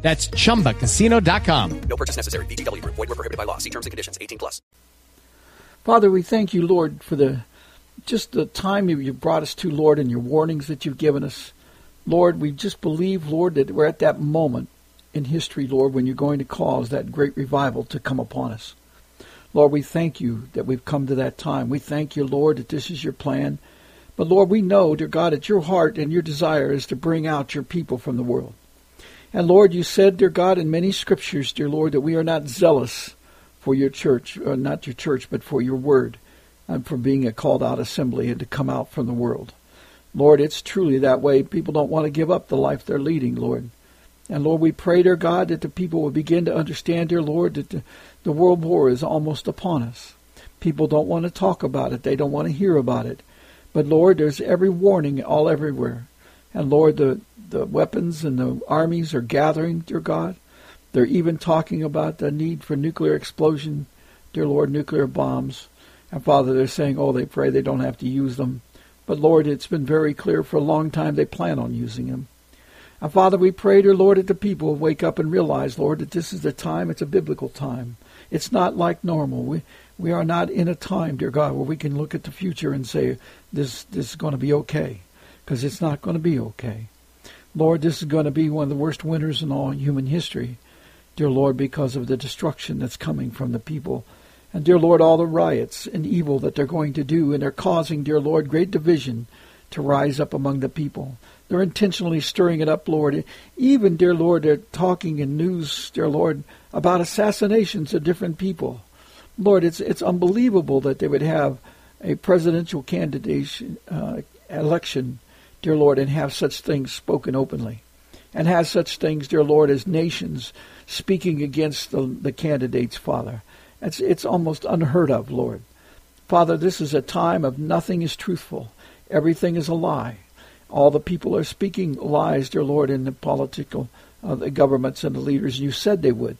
That's chumbacasino.com. No purchase necessary. VGW Group. Void were prohibited by law. See terms and conditions. 18 plus. Father, we thank you, Lord, for the just the time you've brought us to, Lord, and your warnings that you've given us. Lord, we just believe, Lord, that we're at that moment in history, Lord, when you're going to cause that great revival to come upon us. Lord, we thank you that we've come to that time. We thank you, Lord, that this is your plan. But Lord, we know, dear God, that your heart and your desire is to bring out your people from the world. And Lord, you said, dear God, in many scriptures, dear Lord, that we are not zealous for your church, or not your church, but for your word, and for being a called out assembly and to come out from the world. Lord, it's truly that way. People don't want to give up the life they're leading, Lord. And Lord, we pray, dear God, that the people will begin to understand, dear Lord, that the, the world war is almost upon us. People don't want to talk about it. They don't want to hear about it. But Lord, there's every warning all everywhere. And Lord, the, the weapons and the armies are gathering, dear God. They're even talking about the need for nuclear explosion, dear Lord, nuclear bombs. And Father, they're saying, oh, they pray they don't have to use them. But Lord, it's been very clear for a long time they plan on using them. And Father, we pray, dear Lord, that the people wake up and realize, Lord, that this is the time, it's a biblical time. It's not like normal. We, we are not in a time, dear God, where we can look at the future and say, this, this is going to be okay. Because it's not going to be okay. Lord, this is going to be one of the worst winters in all human history, dear Lord, because of the destruction that's coming from the people. And, dear Lord, all the riots and evil that they're going to do, and they're causing, dear Lord, great division to rise up among the people. They're intentionally stirring it up, Lord. Even, dear Lord, they're talking in news, dear Lord, about assassinations of different people. Lord, it's it's unbelievable that they would have a presidential candidate uh, election dear Lord, and have such things spoken openly. And have such things, dear Lord, as nations speaking against the, the candidates, Father. It's, it's almost unheard of, Lord. Father, this is a time of nothing is truthful. Everything is a lie. All the people are speaking lies, dear Lord, in the political uh, the governments and the leaders. You said they would.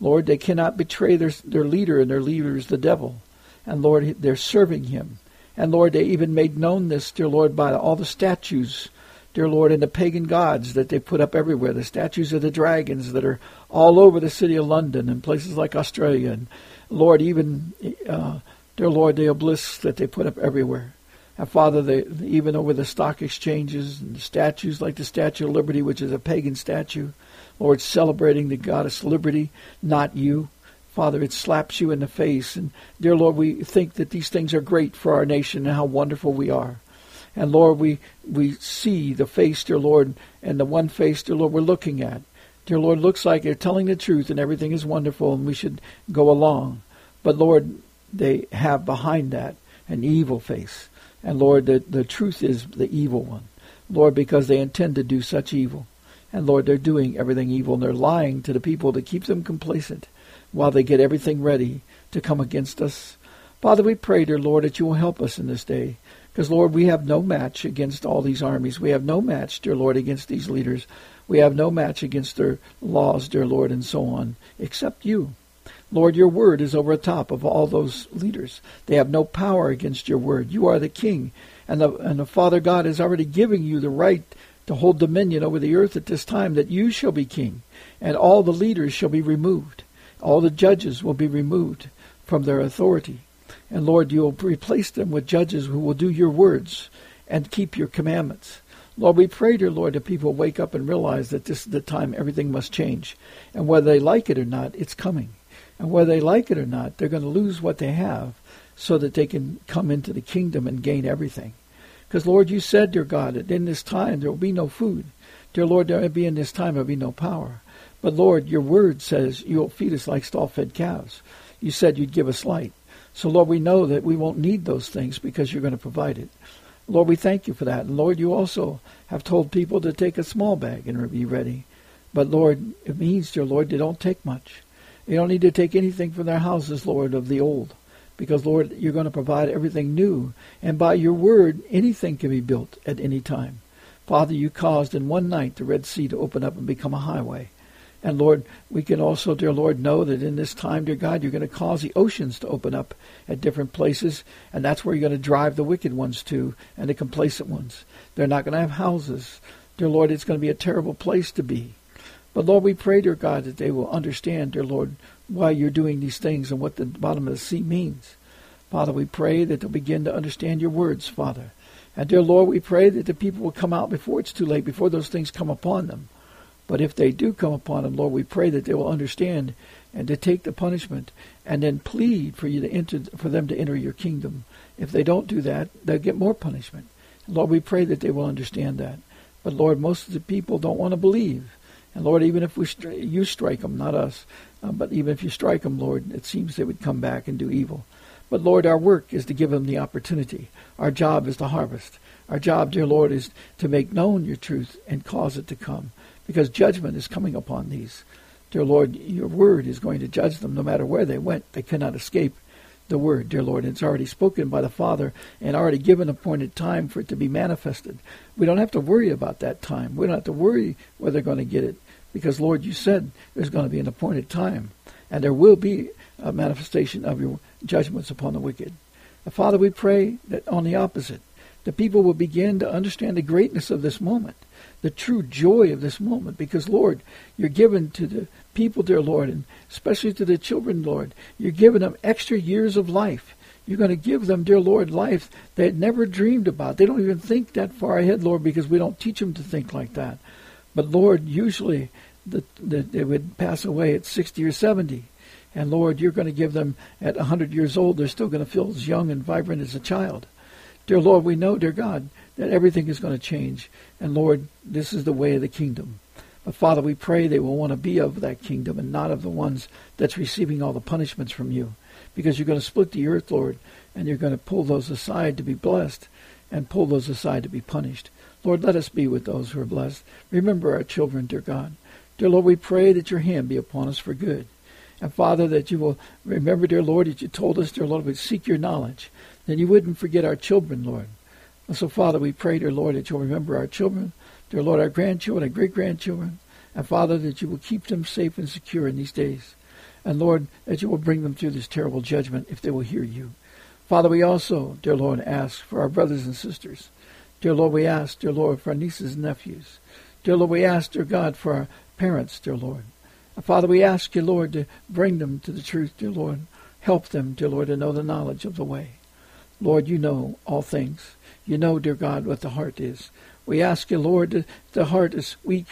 Lord, they cannot betray their, their leader, and their leader is the devil. And Lord, they're serving him. And Lord, they even made known this, dear Lord, by all the statues, dear Lord, and the pagan gods that they put up everywhere. The statues of the dragons that are all over the city of London and places like Australia. And Lord, even, uh, dear Lord, the obelisks that they put up everywhere. And Father, they, even over the stock exchanges and the statues like the Statue of Liberty, which is a pagan statue, Lord, celebrating the goddess Liberty, not you. Father, it slaps you in the face. And dear Lord, we think that these things are great for our nation and how wonderful we are. And Lord, we, we see the face, dear Lord, and the one face, dear Lord, we're looking at. Dear Lord, looks like they're telling the truth and everything is wonderful and we should go along. But Lord, they have behind that an evil face. And Lord, the, the truth is the evil one. Lord, because they intend to do such evil. And Lord, they're doing everything evil and they're lying to the people to keep them complacent while they get everything ready to come against us. Father, we pray, dear Lord, that you will help us in this day. Because, Lord, we have no match against all these armies. We have no match, dear Lord, against these leaders. We have no match against their laws, dear Lord, and so on, except you. Lord, your word is over the top of all those leaders. They have no power against your word. You are the king. And the, and the Father God is already giving you the right to hold dominion over the earth at this time, that you shall be king, and all the leaders shall be removed. All the judges will be removed from their authority. And Lord, you'll replace them with judges who will do your words and keep your commandments. Lord, we pray, dear Lord, that people wake up and realize that this is the time everything must change. And whether they like it or not, it's coming. And whether they like it or not, they're going to lose what they have so that they can come into the kingdom and gain everything. Because, Lord, you said, dear God, that in this time there will be no food. Dear Lord, there will be in this time there will be no power. But Lord, your word says you'll feed us like stall-fed calves. You said you'd give us light. So Lord, we know that we won't need those things because you're going to provide it. Lord, we thank you for that. And Lord, you also have told people to take a small bag and be ready. But Lord, it means, dear Lord, they don't take much. They don't need to take anything from their houses, Lord, of the old. Because, Lord, you're going to provide everything new. And by your word, anything can be built at any time. Father, you caused in one night the Red Sea to open up and become a highway. And Lord, we can also, dear Lord, know that in this time, dear God, you're going to cause the oceans to open up at different places, and that's where you're going to drive the wicked ones to and the complacent ones. They're not going to have houses. Dear Lord, it's going to be a terrible place to be. But Lord, we pray, dear God, that they will understand, dear Lord, why you're doing these things and what the bottom of the sea means. Father, we pray that they'll begin to understand your words, Father. And dear Lord, we pray that the people will come out before it's too late, before those things come upon them. But if they do come upon them, Lord, we pray that they will understand and to take the punishment and then plead for you to enter for them to enter your kingdom. If they don't do that, they'll get more punishment. Lord, we pray that they will understand that. But Lord, most of the people don't want to believe. And Lord, even if we you strike them, not us, uh, but even if you strike them, Lord, it seems they would come back and do evil. But Lord, our work is to give them the opportunity. Our job is to harvest. Our job, dear Lord, is to make known your truth and cause it to come because judgment is coming upon these. Dear Lord, your word is going to judge them no matter where they went. They cannot escape the word, dear Lord. It's already spoken by the Father and already given appointed time for it to be manifested. We don't have to worry about that time. We don't have to worry whether they're going to get it because, Lord, you said there's going to be an appointed time and there will be a manifestation of your judgments upon the wicked. Father, we pray that on the opposite, the people will begin to understand the greatness of this moment the true joy of this moment because, Lord, you're given to the people, dear Lord, and especially to the children, Lord. You're giving them extra years of life. You're going to give them, dear Lord, life they had never dreamed about. They don't even think that far ahead, Lord, because we don't teach them to think like that. But, Lord, usually the, the, they would pass away at 60 or 70. And, Lord, you're going to give them at 100 years old, they're still going to feel as young and vibrant as a child. Dear Lord, we know, dear God, that everything is going to change. And Lord, this is the way of the kingdom. But Father, we pray they will want to be of that kingdom and not of the ones that's receiving all the punishments from you. Because you're going to split the earth, Lord, and you're going to pull those aside to be blessed and pull those aside to be punished. Lord, let us be with those who are blessed. Remember our children, dear God. Dear Lord, we pray that your hand be upon us for good. And Father, that you will remember, dear Lord, that you told us, dear Lord, we seek your knowledge. Then you wouldn't forget our children, Lord. And so, Father, we pray, dear Lord, that you'll remember our children, dear Lord, our grandchildren, our great grandchildren, and Father, that you will keep them safe and secure in these days. And Lord, that you will bring them through this terrible judgment if they will hear you. Father, we also, dear Lord, ask for our brothers and sisters. Dear Lord, we ask, dear Lord, for our nieces and nephews. Dear Lord, we ask, dear God, for our parents, dear Lord. And Father, we ask you, Lord, to bring them to the truth, dear Lord. Help them, dear Lord, to know the knowledge of the way. Lord, you know all things. You know, dear God, what the heart is. We ask you, Lord, the heart is weak.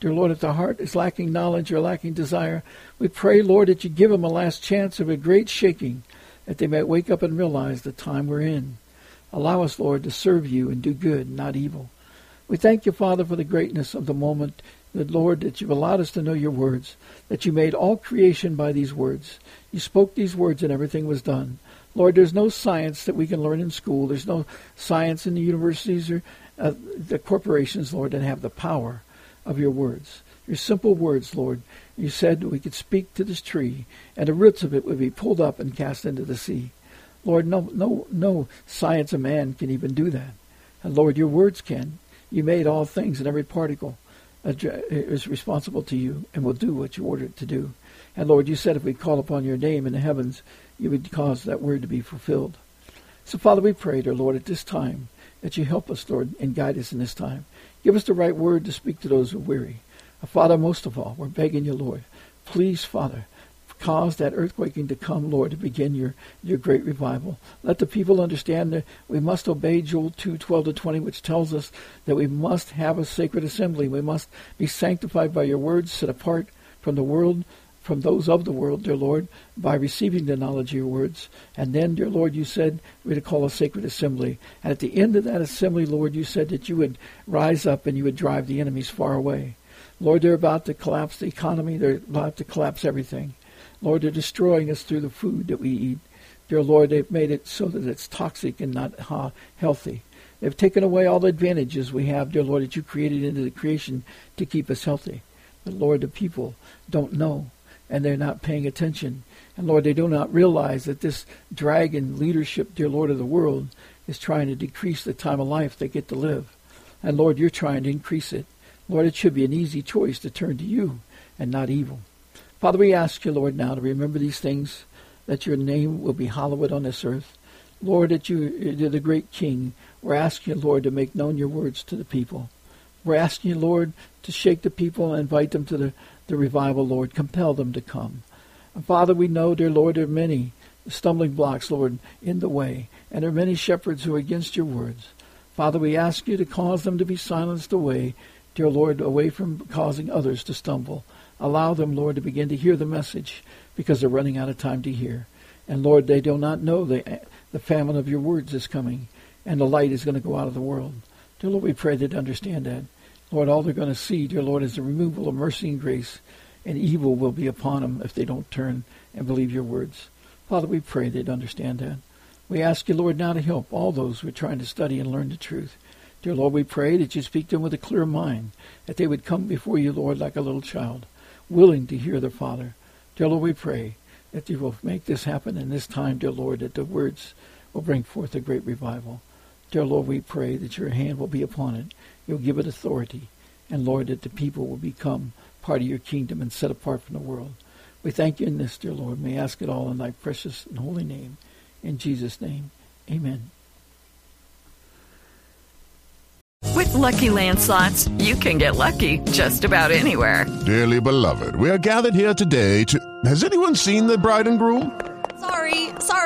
Dear Lord, if the heart is lacking knowledge or lacking desire, we pray, Lord, that you give them a last chance of a great shaking, that they might wake up and realize the time we're in. Allow us, Lord, to serve you and do good, not evil. We thank you, Father, for the greatness of the moment, that, Lord, that you've allowed us to know your words, that you made all creation by these words. You spoke these words and everything was done. Lord, there's no science that we can learn in school. There's no science in the universities or uh, the corporations, Lord, that have the power of your words. Your simple words, Lord. You said that we could speak to this tree, and the roots of it would be pulled up and cast into the sea. Lord, no, no, no science of man can even do that. And Lord, your words can. You made all things, and every particle is responsible to you and will do what you ordered it to do. And Lord, you said if we call upon your name in the heavens, you would cause that word to be fulfilled. So, Father, we pray, dear Lord, at this time that you help us, Lord, and guide us in this time. Give us the right word to speak to those who are weary. Uh, Father, most of all, we're begging you, Lord, please, Father, cause that earthquaking to come, Lord, to begin your, your great revival. Let the people understand that we must obey Joel 2, 12 to 20, which tells us that we must have a sacred assembly. We must be sanctified by your words, set apart from the world, from those of the world, dear Lord, by receiving the knowledge of your words. And then, dear Lord, you said we're to call a sacred assembly. And at the end of that assembly, Lord, you said that you would rise up and you would drive the enemies far away. Lord, they're about to collapse the economy. They're about to collapse everything. Lord, they're destroying us through the food that we eat. Dear Lord, they've made it so that it's toxic and not uh, healthy. They've taken away all the advantages we have, dear Lord, that you created into the creation to keep us healthy. But Lord, the people don't know and they're not paying attention. And Lord, they do not realize that this dragon leadership, dear Lord of the world, is trying to decrease the time of life they get to live. And Lord, you're trying to increase it. Lord, it should be an easy choice to turn to you and not evil. Father, we ask you, Lord, now to remember these things, that your name will be hallowed on this earth. Lord, that you, you're the great King. We're asking you, Lord, to make known your words to the people. We're asking you, Lord, to shake the people and invite them to the, the revival, Lord. Compel them to come. Father, we know, dear Lord, there are many stumbling blocks, Lord, in the way. And there are many shepherds who are against your words. Father, we ask you to cause them to be silenced away, dear Lord, away from causing others to stumble. Allow them, Lord, to begin to hear the message because they're running out of time to hear. And Lord, they do not know the, the famine of your words is coming and the light is going to go out of the world. Dear Lord, we pray that they understand that. Lord, all they're going to see, dear Lord, is the removal of mercy and grace, and evil will be upon them if they don't turn and believe your words. Father, we pray they'd understand that. We ask you, Lord, now to help all those who are trying to study and learn the truth. Dear Lord, we pray that you speak to them with a clear mind, that they would come before you, Lord, like a little child, willing to hear their Father. Dear Lord, we pray that you will make this happen in this time, dear Lord, that the words will bring forth a great revival. Dear Lord, we pray that your hand will be upon it. You'll give it authority. And Lord, that the people will become part of your kingdom and set apart from the world. We thank you in this, dear Lord. May ask it all in thy precious and holy name. In Jesus' name, amen. With Lucky Land slots, you can get lucky just about anywhere. Dearly beloved, we are gathered here today to. Has anyone seen the bride and groom?